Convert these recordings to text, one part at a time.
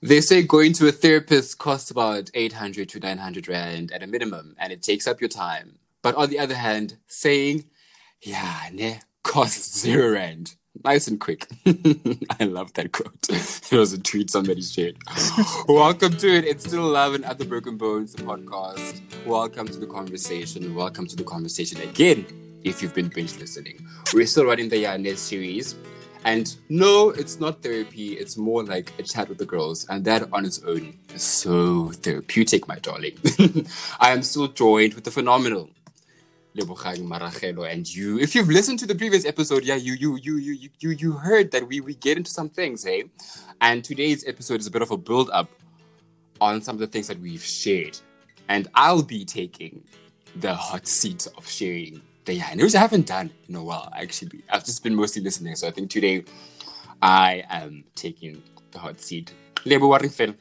They say going to a therapist costs about 800 to 900 Rand at a minimum, and it takes up your time. But on the other hand, saying, yeah, ne, costs zero Rand. Nice and quick. I love that quote. It was a tweet somebody shared. Welcome to it. It's still Love and Other Broken Bones, the podcast. Welcome to the conversation. Welcome to the conversation again, if you've been binge listening. We're still running the Yane series. And no, it's not therapy. It's more like a chat with the girls. And that on its own is so therapeutic, my darling. I am still joined with the phenomenal Lebogang Maragelo and you. If you've listened to the previous episode, yeah, you you you you you you heard that we we get into some things, hey? And today's episode is a bit of a build up on some of the things that we've shared. And I'll be taking the hot seat of sharing yeah, which I haven't done in a while, actually. I've just been mostly listening. So I think today I am taking the hot seat. Lebo Warringfeld.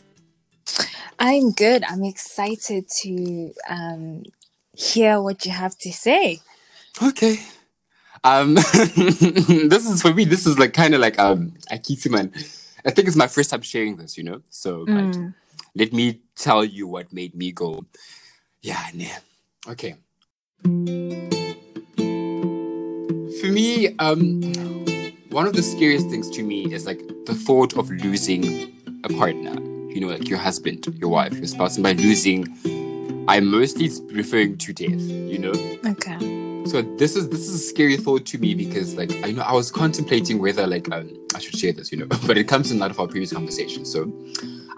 I'm good. I'm excited to um, hear what you have to say. Okay. Um, this is for me. This is like kind of like um, man. I think it's my first time sharing this, you know. So mm. let me tell you what made me go. Yeah, nah. Okay for me, um, one of the scariest things to me is like the thought of losing a partner. You know, like your husband, your wife, your spouse. And by losing, I'm mostly referring to death. You know. Okay. So this is this is a scary thought to me because like I know I was contemplating whether like um, I should share this, you know, but it comes in light of our previous conversation. So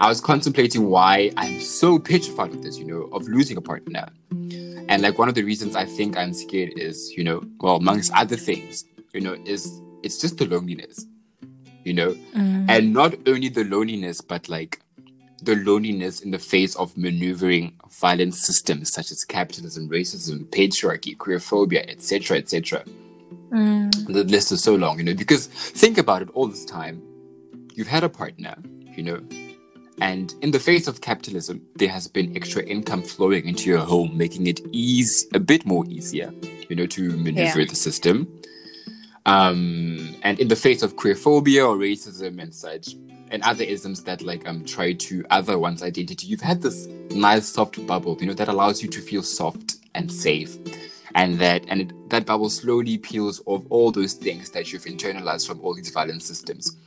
I was contemplating why I'm so petrified of this, you know, of losing a partner. And like one of the reasons I think I'm scared is, you know, well, amongst other things, you know, is it's just the loneliness, you know, mm. and not only the loneliness, but like the loneliness in the face of maneuvering violent systems such as capitalism, racism, patriarchy, queerphobia, etc., etc. Mm. The list is so long, you know, because think about it all this time. You've had a partner, you know, and in the face of capitalism, there has been extra income flowing into your home, making it easy, a bit more easier, you know, to maneuver yeah. the system. Um, and in the face of queerphobia or racism and such, and other isms that like um try to other one's identity, you've had this nice soft bubble, you know, that allows you to feel soft and safe. And that and it, that bubble slowly peels off all those things that you've internalized from all these violent systems.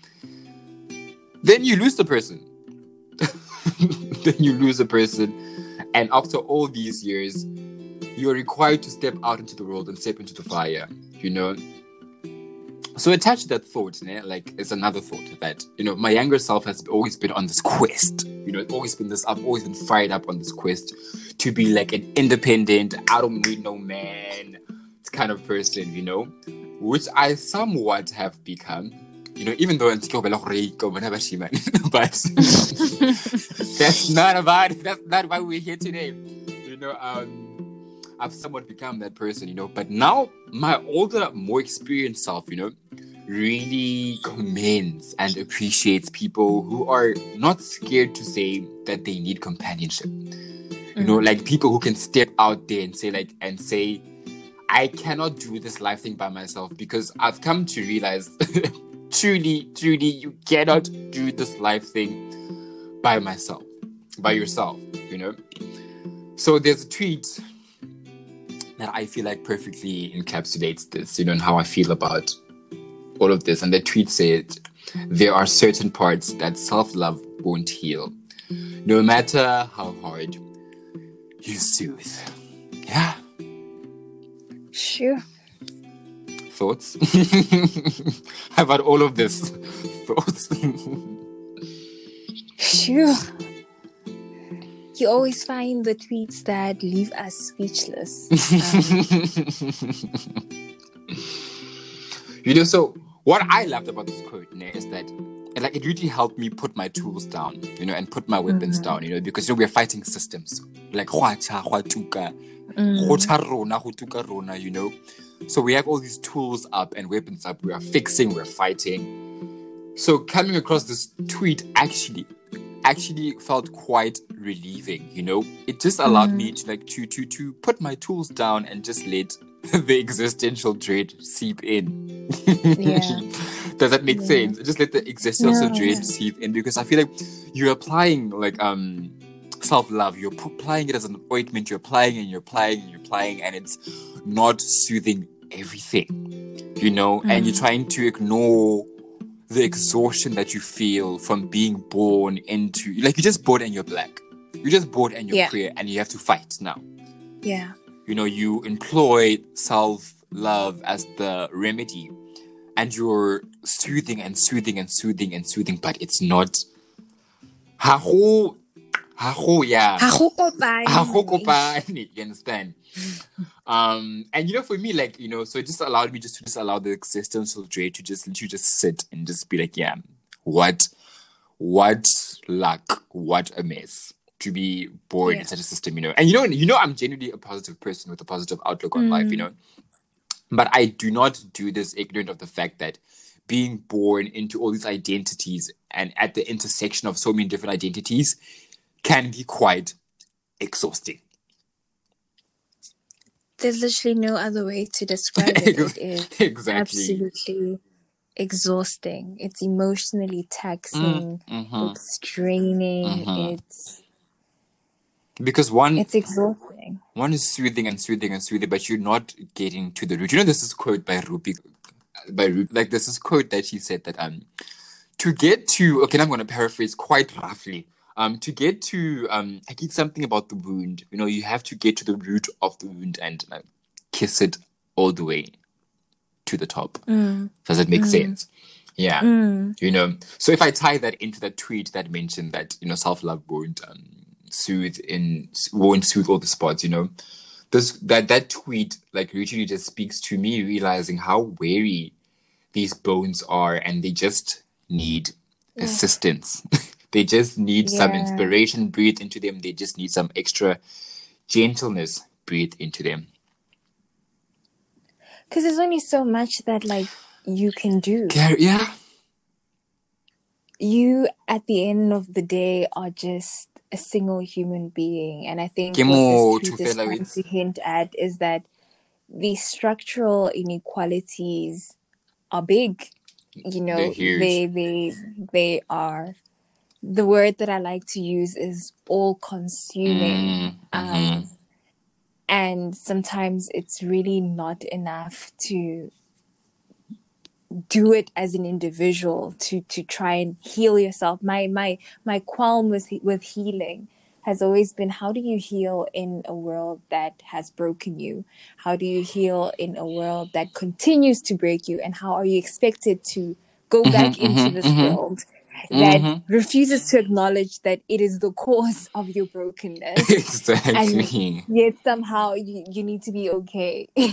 Then you lose the person then you lose a person. And after all these years, you're required to step out into the world and step into the fire, you know? So attached to that thought, né, like it's another thought that, you know, my younger self has always been on this quest. You know, it's always been this, I've always been fired up on this quest to be like an independent, I don't need no man kind of person, you know, which I somewhat have become you know, even though I'm still but that's not about that's not why we're here today. You know, um, I've somewhat become that person, you know, but now my older, more experienced self, you know, really commends and appreciates people who are not scared to say that they need companionship. Mm-hmm. You know, mm-hmm. like people who can step out there and say like and say, I cannot do this life thing by myself because I've come to realize truly, truly, you cannot do this life thing by myself, by yourself, you know? So there's a tweet that I feel like perfectly encapsulates this, you know, and how I feel about all of this. And the tweet said, There are certain parts that self love won't heal, no matter how hard you soothe. Yeah. Sure thoughts. About all of this thoughts. Sure you always find the tweets that leave us speechless. Um, you know so what i loved about this quote is that like it really helped me put my tools down, you know, and put my weapons mm-hmm. down, you know, because you know we're fighting systems. Like mm. you know. So we have all these tools up and weapons up. We are fixing, we're fighting. So coming across this tweet actually actually felt quite relieving, you know? It just allowed mm. me to like to to to put my tools down and just let the existential dread seep in. Yeah. Does that make Yeah. sense? Just let the existential No. dread seep in because I feel like you're applying like um self love. You're applying it as an ointment. You're applying and you're applying and you're applying, and it's not soothing everything. You know, and you're Mm. trying to ignore the exhaustion that you feel from being born into like you're just born and you're black. You're just born and you're Yeah. queer, and you have to fight now Yeah. you know you employ self-love as the remedy and you're soothing and soothing and soothing and soothing but it's not ha ho ha ho yeah Ha go kopane. Ha kopane, you understand? Um and you know for me like you know so it just allowed me just to just allow the existential dread to just literally just sit and just be like yeah what what luck what a mess to be born Yeah. in such a system you know? And you know you know i'm genuinely a positive person with a positive outlook on life you know? But i do not do this ignorant of the fact that being born into all these identities and at the intersection of so many different identities can be quite exhausting There's literally no other way to describe it. It is exactly absolutely exhausting. It's emotionally taxing. Mhm. It's draining. Mhm. It's because one it's exhausting. one is soothing and soothing and soothing, but you're not getting to the root. You know, this is a quote by Ruby, by like this is quote that she said that um, to get to okay, I'm going to paraphrase quite roughly. Um, to get to um, I get something about the wound. You know, you have to get to the root of the wound and like, kiss it all the way to the top. Mm. Does that make Mm. sense? Yeah Mm. you know so if i tie that into that tweet that mentioned that you know self-love won't um, soothe in won't soothe all the spots you know this that that tweet like literally just speaks to me realizing how weary these bones are and they just need Yeah. assistance they just need some inspiration breathed into them they just need some extra gentleness breathed into them Because there's only so much that like you can do. yeah yeah You at the end of the day are just a single human being, and I think what this is trying to hint at is that the structural inequalities are big. You know, they they they are. The word that I like to use is all consuming. Mm, mhm. um, and sometimes it's really not enough to do it as an individual to to try and heal yourself my my my qualm with with healing has always been how do you heal in a world that has broken you how do you heal in a world that continues to break you and how are you expected to go Mhm, back into mhm, this mhm. world that Mhm. refuses to acknowledge that it is the cause of your brokenness exactly yet somehow you, you need to be okay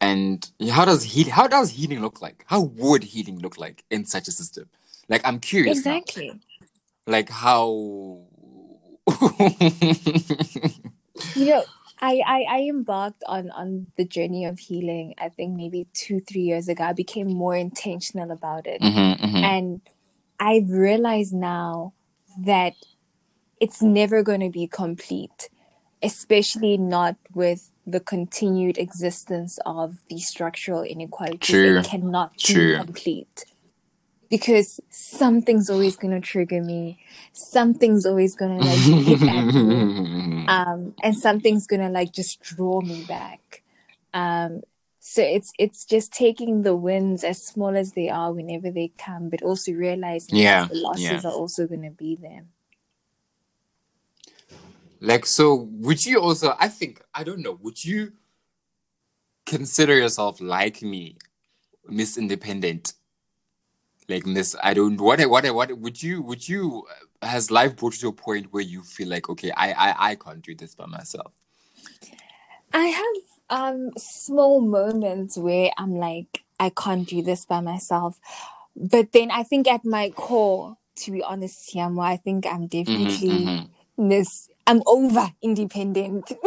And how does he How does healing look like? How would healing look like in such a system? Like I'm curious. now. exactly Like how? you know I, I i embarked on on the journey of healing i think maybe two three years ago i became more intentional about it Mhm, mhm. and i've realized now that it's never going to be complete especially not with the continued existence of these structural inequalities True. it cannot True. be complete because something's always going to trigger me something's always going to like hit at me um, and something's gonna like just draw me back. Um, so it's it's just taking the wins as small as they are whenever they come, but also realizing Yeah, the losses yeah. are also gonna be there. like so, would you also? I think I don't know. Would you consider yourself like me, Miss Independent? Like this I don't. What? What? What? Would you? Would you? Has life brought you to a point where you feel like, okay, I, I, I can't do this by myself. I have um small moments where I'm like, I can't do this by myself. But then I think at my core, to be honest, Tiamo, I think I'm definitely Mhm, this I'm over independent.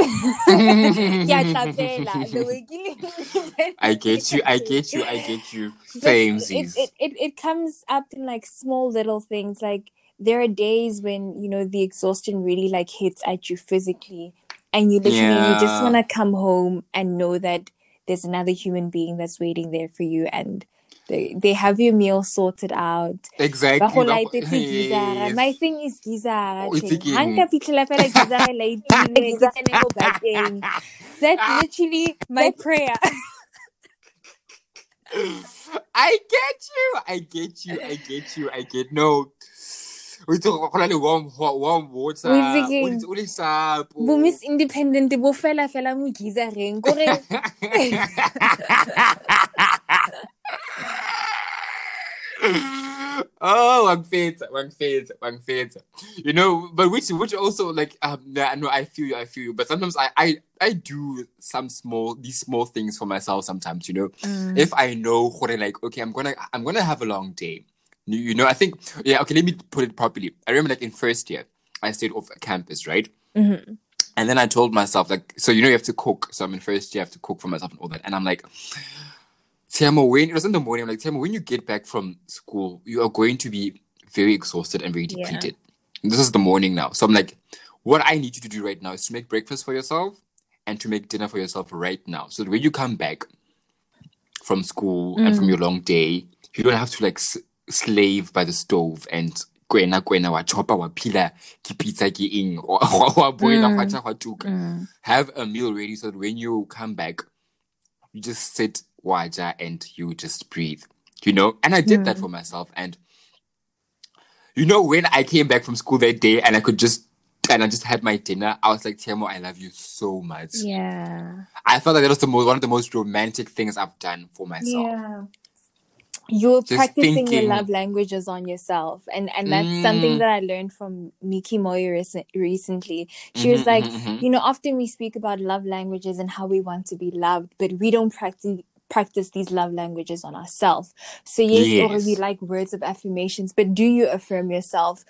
Yeah, tlapela, the way ke- I get you. I get you. I get you. Same, it, it, it, it comes up in like small little things. Like there are days when, you know, the exhaustion really like hits at you physically and you literally you just want to come home and know that there's another human being that's waiting there for you and They they have your meal sorted out. exactly Ba go ba- light-etse. Yes. My thing is geyser-a, Oh, it's tjhe. a game. Ha nka fitlhela fela geyser-a e light-ile, ke tsene mo bakeng. That's literally my prayer. I get you. I get you. I get you. I get no. O itse go na le warm wa- warm water. O keng? O le sharp. bo miss independent bo fela fela mo geyser-eng kore oh, wangfetsa, wangfetsa, wangfetsa. You know, but which which also like um yeah, no, I feel you, I feel you. But sometimes I I I do some small these small things for myself sometimes, you know. Mm. If I know gore, like, okay, I'm gonna I'm gonna have a long day. You, you know, I think yeah, okay, let me put it properly. I remember like in first year, I stayed off campus, right? Mhm. And then I told myself, like, so you know, you have to cook. So I'm in first year, I have to cook for myself and all that. And I'm like, Tiamo, when it was in the morning, I'm like, Tiamo, when you get back from school, you are going to be very exhausted and very Yeah. depleted. This is the morning now. So I'm like, what I need you to do right now is to make breakfast for yourself and to make dinner for yourself right now. So that when you come back from school and from your long day, you don't have to like s- slave by the stove and kwena kwena wa chopa wa pila ki pizza ki ing wa wa- boila Mm. wa tuka. Mm. Have a meal ready so that when you come back, you just sit waja and you just breathe. You know? And I did that for myself. And you know, when I came back from school that day and I could just and I just had my dinner, I was like, Tiamo, I love you so much. yeah I felt like that was the most one of the most romantic things I've done for myself. yeah you're Just practicing your love languages on yourself and and that's something Mm. that i learned from miki moyo rec- recently she was Mhm, like mhm, mhm. you know often we speak about love languages and how we want to be loved but we don't practice practice these love languages on ourselves so yes, or Yes. you like words of affirmations but do you affirm yourself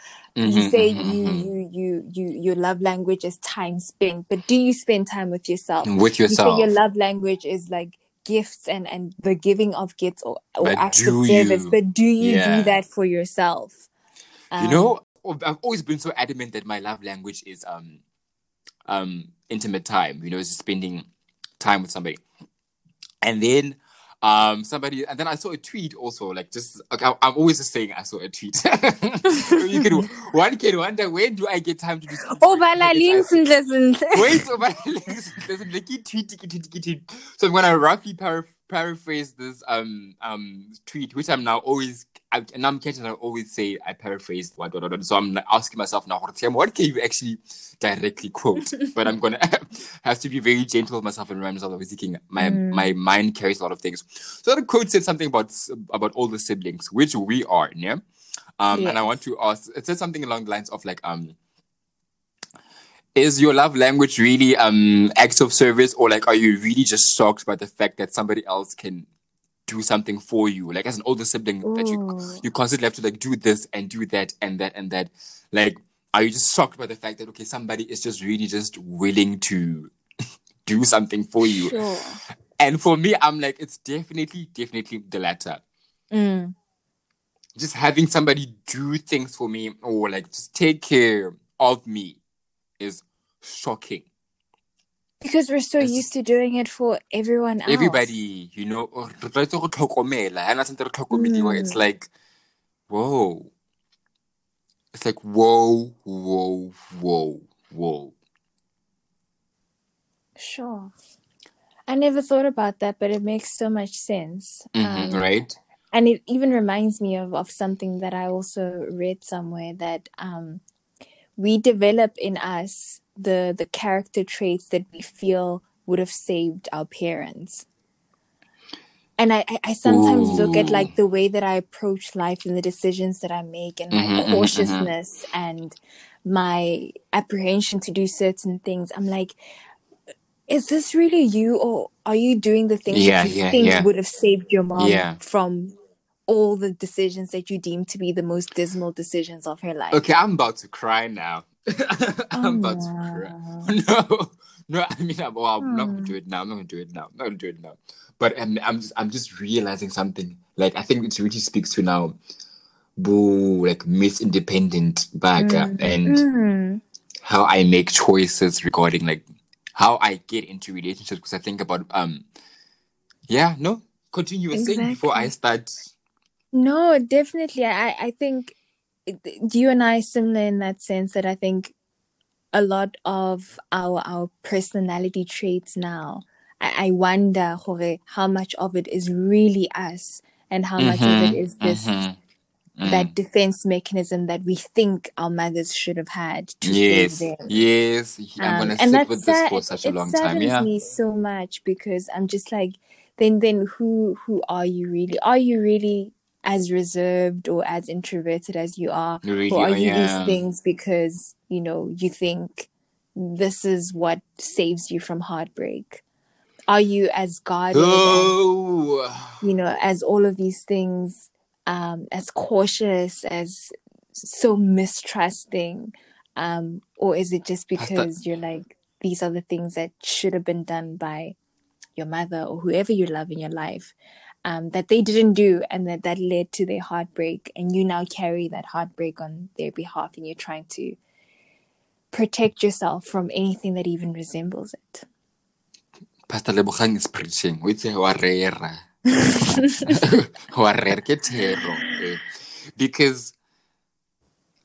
you Mhm, say mhm, you, mhm. you you you your love language is time spent but do you spend time with yourself with yourself. you say your love language is like gifts and and the giving of gifts or, or acts of service you? but do you Yeah. do that for yourself you Um, know, I've always been so adamant that my love language is um um intimate time. You know, it's spending time with somebody. And then um somebody and then I saw a tweet also like just okay, I- I'm always just saying I saw a tweet. you can one can wonder when do I get time to do something? oh do I bala get time- links sentle Wait, so my there's a like tweet, tweet, tweet, tweet, tweet. So I'm gonna roughly para- paraphrase this um um tweet, which I'm now always I, and I'm catching. I always say I paraphrased what, what, what. So I'm asking myself now, what can you actually directly quote? but I'm gonna have to be very gentle with myself and remind myself of thinking my Mm. my mind carries a lot of things. So the quote said something about about all the siblings, which we are, yeah. Um, and I want to ask. It said something along the lines of like um is your love language really um acts of service or like are you really just shocked by the fact that somebody else can do something for you? Like as an older sibling that you you constantly have to like do this and do that and that and that. Like are you just shocked by the fact that okay somebody is just really just willing to do something for you? Sure. And for me i'm like it's definitely definitely the latter. Mm. just having somebody do things for me or like just take care of me is shocking because we're so It's- used to doing it for everyone else everybody, you know, or re tlwaetse go tlhokomela. Ha na santse re tlhokomediwa, Mm. It's like, whoa. It's like, whoa, whoa, whoa, whoa. sure i never thought about that but it makes so much sense Mhm, Um, right? and it even reminds me of, of something that I also read somewhere that um, we develop in us the the character traits that we feel would have saved our parents. And I, I, sometimes look at like the way that I approach life and the decisions that I make and my Mhm, mhm, mhm. cautiousness and my apprehension to do certain things. I'm like, is this really you or are you doing the things Yeah, that you yeah, think yeah. would have saved your mom from all the decisions that you deem to be the most dismal decisions of her life? Okay, I'm about to cry now. I'm about to cry. No, no, I mean, I'm, well, I'm not Hmm. going to do it now. I'm not going to do it now. I'm not to do it now. But I'm, I'm just, I'm just realizing something. Like, I think it really speaks to now, boo, like Miss Independent Baga and Mm. how I make choices regarding like how I get into relationships because I think about um yeah no continue were saying before I start. No, definitely. I I think you and I are similar in that sense that I think a lot of our our personality traits now. I, I wonder Jorge, how much of it is really us and how much Mm-hmm. of it is just Mm-hmm. that defense mechanism that we think our mothers should have had to Yes, save them. yes. I'm Um, gonna sit that's with this for such a long time. saddens Yeah. me so much because I'm just like, then then who who are you really? Are you really as reserved or as introverted as you are, really or are you yeah. these things because you know you think this is what saves you from heartbreak? Are you as guarded and Oh, you know as all of these things, um, as cautious as so mistrusting, um, or is it just because you're like these are the things that should have been done by your mother or whoever you love in your life um, that they didn't do and that that led to their heartbreak and you now carry that heartbreak on their behalf and you're trying to protect yourself from anything that even resembles it Pastor Lebogang is preaching. We say warera. Warera ke thero, eh. Because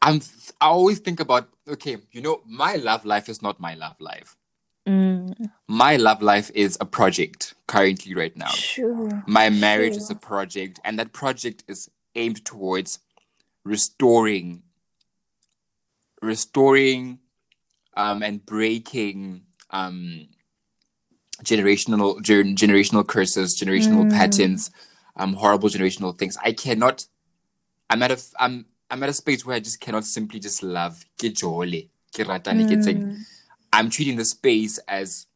I'm I always think about okay, you know, my love life is not my love life. Mm, My love life is a project currently right now. sure My marriage is a project, and that project is aimed towards restoring, restoring, um, and breaking um, generational ger- generational curses, generational Mm. patterns, um, horrible generational things. I cannot. I'm at a. I'm. I'm at a space where I just cannot simply just love. Ke jole, ke ratane, ke. I'm treating the space as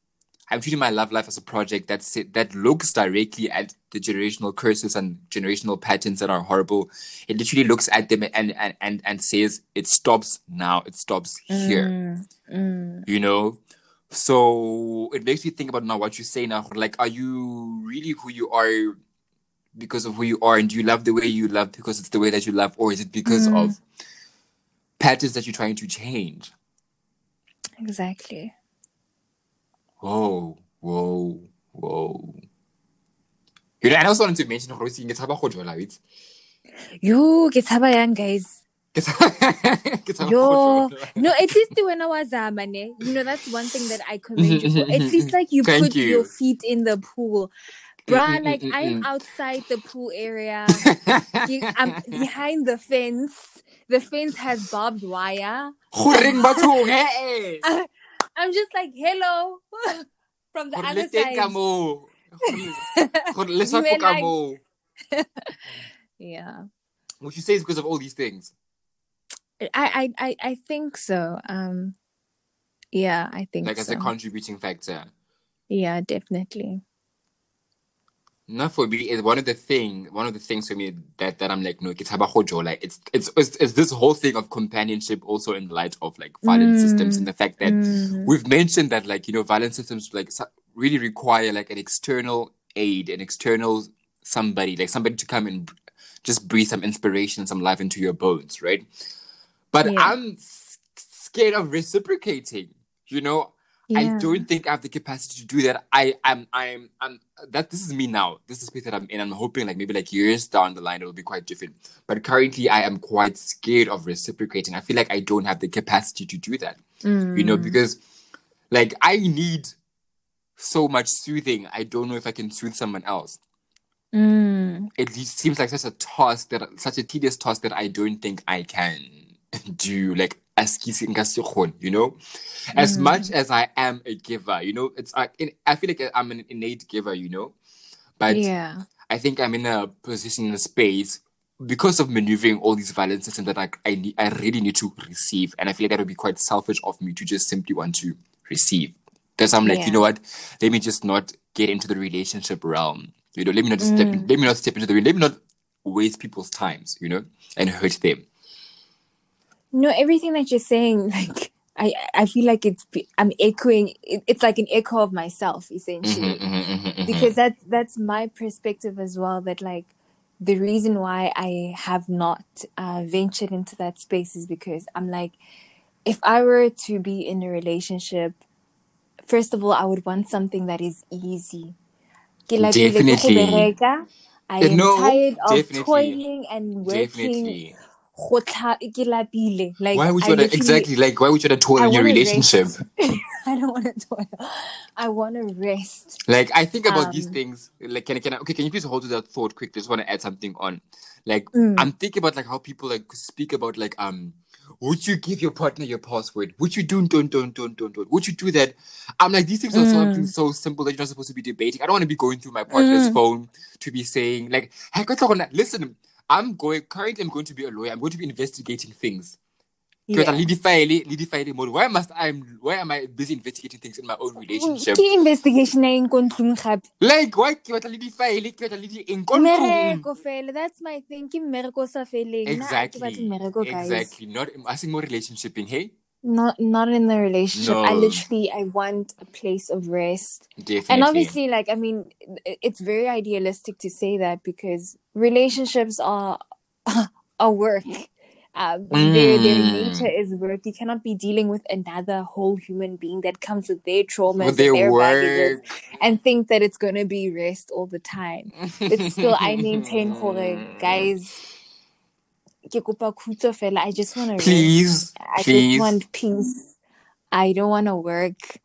I'm treating my love life as a project that's that looks directly at the generational curses and generational patterns that are horrible. It literally looks at them and and and, and says it stops now. It stops here. mm, mm. You know. So it makes me think about now what you say now. Like, are you really who you are because of who you are, and do you love the way you love because it's the way that you love, or is it because Mm. of patterns that you're trying to change? Exactly Whoa, whoa, whoa. You know, and I also wanted to mention gore ke tshaba go jola, wait. yo ke tshaba yang guys Ke tshaba ke Yo, no, at least when I was a man, you know, that's one thing that I commend you for. At least like you Thank put you. your feet in the pool. Bruh, Mm, mm, like mm, I'm mm, outside the pool area. I'm behind the fence. The fence has barbed wire. I'm just like, hello, from the other side. moo. Gore- gore le You swapo were like-. Yeah, Would you say it's because of all these things? I, I, I, I think so. Um, yeah, I think Like as a contributing factor. yeah, definitely. Not for me. It's one of the thing. One of the things for me that, that I'm like, no, it's. Like it's, it's it's it's this whole thing of companionship, also in light of like violent systems, and the fact that Mm, we've mentioned that like you know violent systems like really require like an external aid, an external somebody, like somebody to come and just breathe some inspiration, some life into your bones, right? But Yeah. I'm s- scared of reciprocating. You know, I don't think I have the capacity to do that. I am I'm I'm that this is me now. This is the space that I'm in. I'm hoping like maybe like years down the line it'll be quite different. But currently I am quite scared of reciprocating. I feel like I don't have the capacity to do that. You know, Mm. because like I need so much soothing. I don't know if I can soothe someone else. Mm. It seems like such a task that such a tedious task that I don't think I can do. Like you know, as Mm. much as I am a giver, you know, it's like I feel like I'm an innate giver, you know, but yeah. I think I'm in a position in a space because of maneuvering all these violent systems that I I, need, I really need to receive, and I feel like that would be quite selfish of me to just simply want to receive. Because I'm like, Yeah. you know what? Let me just not get into the relationship realm. You know, let me not just step. In, Mm. let me not step into the. Let me not waste people's times. You know, and hurt them. No, everything that you're saying, like I, I feel like it's I'm echoing. It, it's like an echo of myself, essentially. Mhm, mhm, mhm, mhm. because that's that's my perspective as well that like the reason why i have not uh, ventured into that space is because i'm like if i were to be in a relationship first of all i would want something that is easy Ke lapile ke go Definitely. I am no, tired of definitely. toiling and working. Definitely. Go tla- ke lapile. Like Why would you wanna, exactly like why would you want to toil in your relationship? I don't want to toil. I want to rest. Like I think about these Um, things. Like can I, can I, okay? Can you please hold to that thought quick? Just want to add something on. Like Mm. I'm thinking about like how people like speak about like um. Would you give your partner your password? Would you do don't don't don't don't don't? Would you do that? I'm like these things are something so simple that you're not supposed to be debating. I don't want to be going through my partner's Mm. phone to be saying like, "Hey, ka tla gonna-" listen, I'm going currently. I'm going to be a lawyer. I'm going to be investigating things. Yeah. le di-file- le di-file mode. Why must I? Why am I busy investigating things in my own relationship? Ke investigation e eng gape. Like, why ke batla le di-file, ke batla le fela. That's my thing. Ke sa feleng. Nna ha ke batle Exactly. Exactly. Not I think more relationshiping, hey? Not not in the relationship. I literally I want a place of rest. Definitely. And obviously, like I mean, it's very idealistic to say that because relationships are are work. Um, their their Mm. nature is work. You cannot be dealing with another whole human being that comes with their traumas With their and their baggages and think that it's gonna be rest all the time. But still, I maintain, hore, guys. Ke kopa khutso fela. I just want to Please, I please. just want peace. I don't want to work.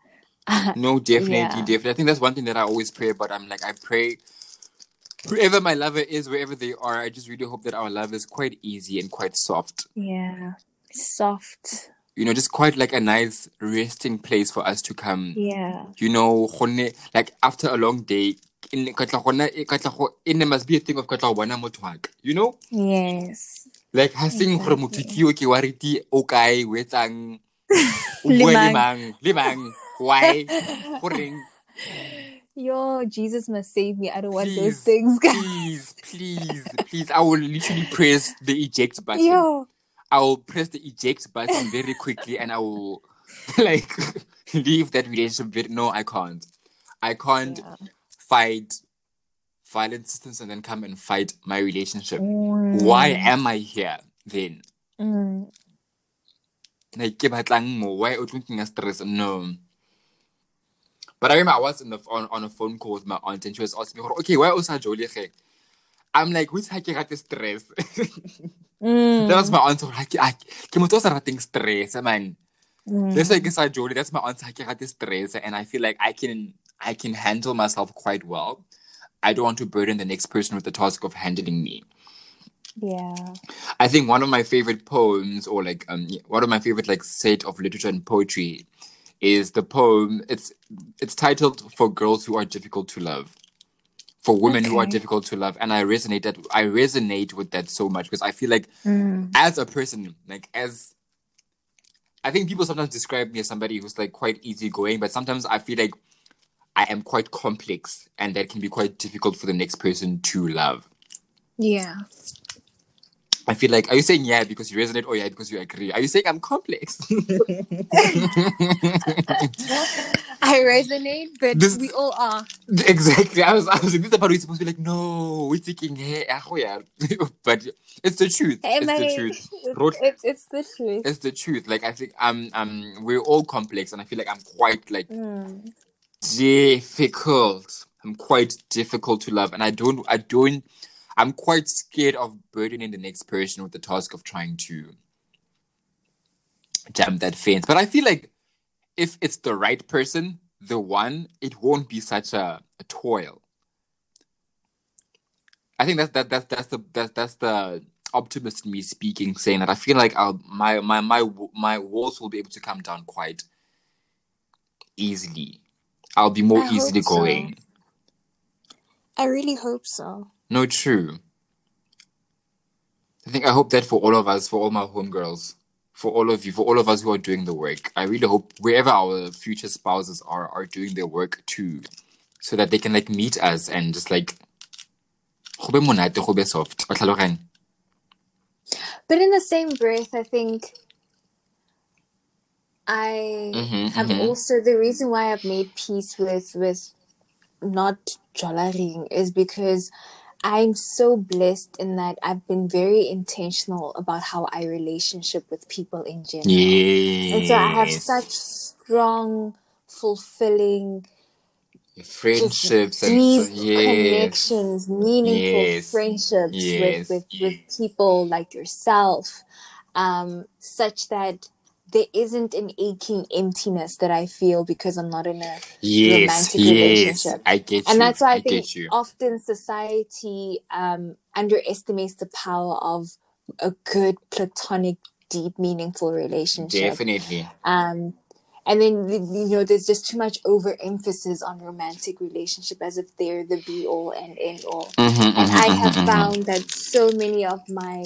No, definitely, Yeah. definitely. I think that's one thing that I always pray about. I'm like, I pray whoever my lover is, wherever they are, I just really hope that our love is quite easy and quite soft. Yeah. Soft. You know, just quite like a nice resting place for us to come. Yeah. You know, like after a long day, e nne- ka tla gonna- e- ka tla go- e nne must be a thing of ka tla go bona motho wa ka, You know? Yes. Like ha seng gore ke yo ke wa reti o kae o etsang o Le bua le mang. le mang why goreng Yo, Jesus must save me. I don't want those please things. please please please i will literally press the eject button Yo. i will press the eject button very quickly and i will like leave that relationship no i can't i can't Yeah. fight violent systems and then come and fight my relationship. Mm. why am i here then? Mm. like ke batlang mo? Why o thinking stress? No. But i remember i was in the on, on a phone call with my aunt and she was asking me okay why o sa jole ge? I'm like who's ha ke rate stress? Mm. that was my answer ha ke ha- ke motho o sa rateng stress man. Mm. that's why ke sa jole that's my answer ha ke rate stress? And i feel like i can i can handle myself quite well i don't want to burden the next person with the task of handling me Yeah. I think one of my favorite poems, or like um, one of my favorite like set of literature and poetry, is the poem. It's it's titled "For Girls Who Are Difficult to Love," for women who are difficult to love, and I resonate that I resonate with that so much because I feel like Mm. as a person, like as I think people sometimes describe me as somebody who's like quite easygoing, but sometimes I feel like I am quite complex, and that can be quite difficult for the next person to love. Yeah. I feel like, are you saying yeah because you resonate or yeah because you agree? Are you saying I'm complex? I resonate, but This- we all are. exactly. I was, I was like, this is the part you're supposed to be like, no, we're thinking, hey, ah, oh, yeah. but it's the truth. It's the truth. It's, it's, it's the truth. It's the truth. Like I think um um we're all complex, and I feel like I'm quite like Mm. Difficult. I'm quite difficult to love, and I don't I don't. I'm quite scared of burdening the next person with the task of trying to jump that fence. But I feel like if it's the right person, the one, it won't be such a, a toil. I think that's that that's that's the that's that's the optimist me speaking, saying that I feel like I'll my my my my walls will be able to come down quite easily. I'll be more I easily so. going. I really hope so. No, true. I think I hope that for all of us, for all my homegirls, for all of you, for all of us who are doing the work, I really hope wherever our future spouses are, are doing their work too, so that they can like meet us and just like, go be monate, go be soft. Wa tlhaloganya? But in the same breath, I think I Mhm, have mhm. also the reason why I've made peace with with not jolaring is because I'm so blessed in that I've been very intentional about how I relationship with people in general. Yes. And so I have such strong, fulfilling, friendships just and deep yes connections, meaningful yes friendships with, with, with people like yourself, um, such that there isn't an aching emptiness that I feel because I'm not in a yes romantic yes relationship. i get And you that's why i I think often society um, underestimates the power of a good platonic, deep, meaningful relationship. definitely Um, and then you know, there's just too much overemphasis on romantic relationship as if they're the be all and end all. Mhm, And mhm, I mhm, have mhm. found that so many of my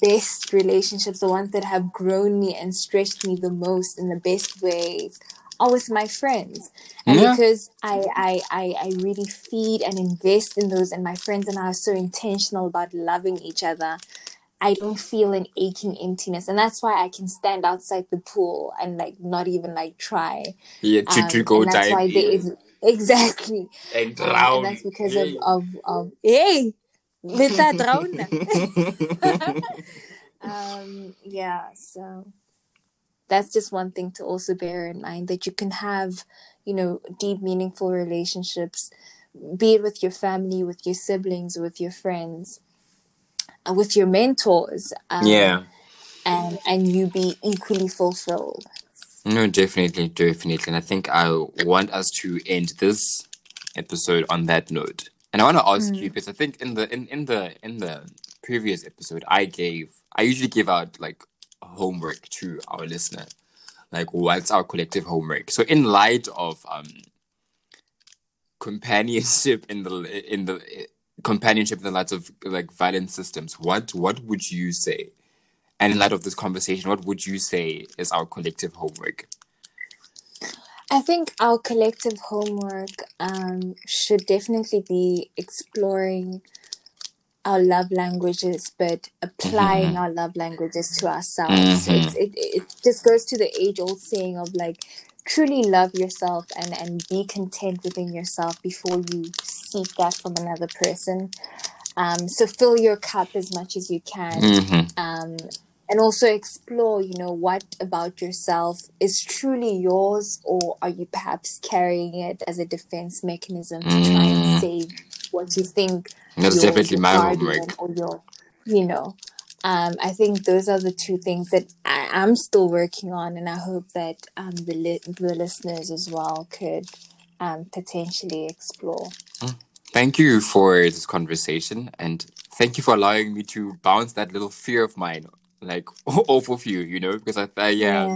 best relationships, the ones that have grown me and stretched me the most in the best ways, are with my friends. And yeah because I, I, I, I really feed and invest in those, and my friends and I are so intentional about loving each other, I don't feel an aching emptiness. And that's why I can stand outside the pool and like not even like try. yeah to, to Um, go and that's dive why there is exactly. and Um, and drown that's because of, Yay. of, of, hey, let that drone. um, yeah, so that's just one thing to also bear in mind that you can have, you know, deep, meaningful relationships, be it with your family, with your siblings, with your friends, uh, with your mentors, um, yeah and and you be equally fulfilled. No, definitely, definitely. And I think I want us to end this episode on that note. And I want to ask you because I think in the in, in the in the previous episode I gave I usually give out like homework to our listener. Like what's our collective homework? So in light of um companionship in the in the companionship in the light of like violent systems, what what would you say? And in light of this conversation, what would you say is our collective homework? I think our collective homework um, should definitely be exploring our love languages, but applying our love languages to ourselves. Mhm. It's, it, it just goes to the age old saying of like, truly love yourself and, and be content within yourself before you seek that from another person. Um, so fill your cup as much as you can Mm-hmm. um, and also explore you know what about yourself is truly yours or are you perhaps carrying it as a defense mechanism to try and Mm. save what you think That's your- definitely your my guardian homework. or your you know um, I think those are the two things that I, I'm still working on, and I hope that um, the li- the listeners as well could um, potentially explore. Thank you for this conversation and thank you for allowing me to bounce that little fear of mine like of you, you know, because I, I yeah,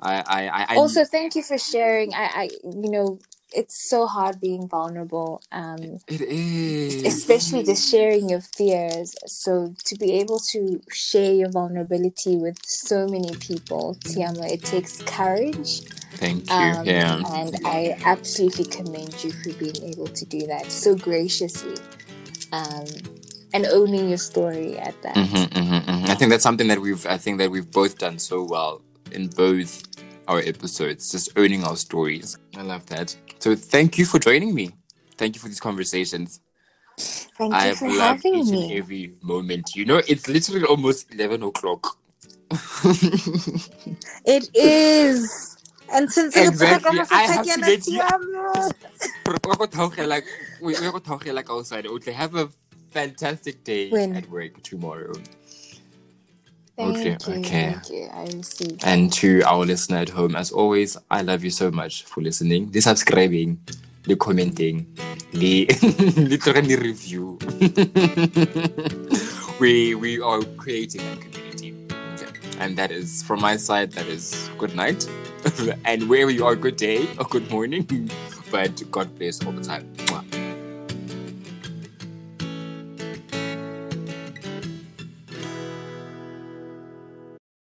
I, I, I, I also thank you for sharing. I i you know it's so hard being vulnerable um it is. especially just sharing your fears. So to be able to share your vulnerability with so many people tiamo it takes courage Thank you. um, yeah. and i absolutely commend you for being able to do that so graciously. Um and owning your story at that Mhm, mhm, mhm. I think that's something that we've I think that we've both done so well in both our episodes, just owning our stories. I love that. So thank you for joining me. Thank you for these conversations. thank I you have for loved having each and every moment. You know, it's literally almost eleven o'clock. it is and since Exactly. I have to let you- We're like we're gonna talk like outside. Have a fantastic day When? at work tomorrow. Thank Okay, you, okay. thank you. I received. And to our listener at home, as always, I love you so much for listening, the subscribing, the commenting, the literally review. we we are creating a community, and that is from my side. That is good night, and wherever you are, good day or good morning. But God bless all the time.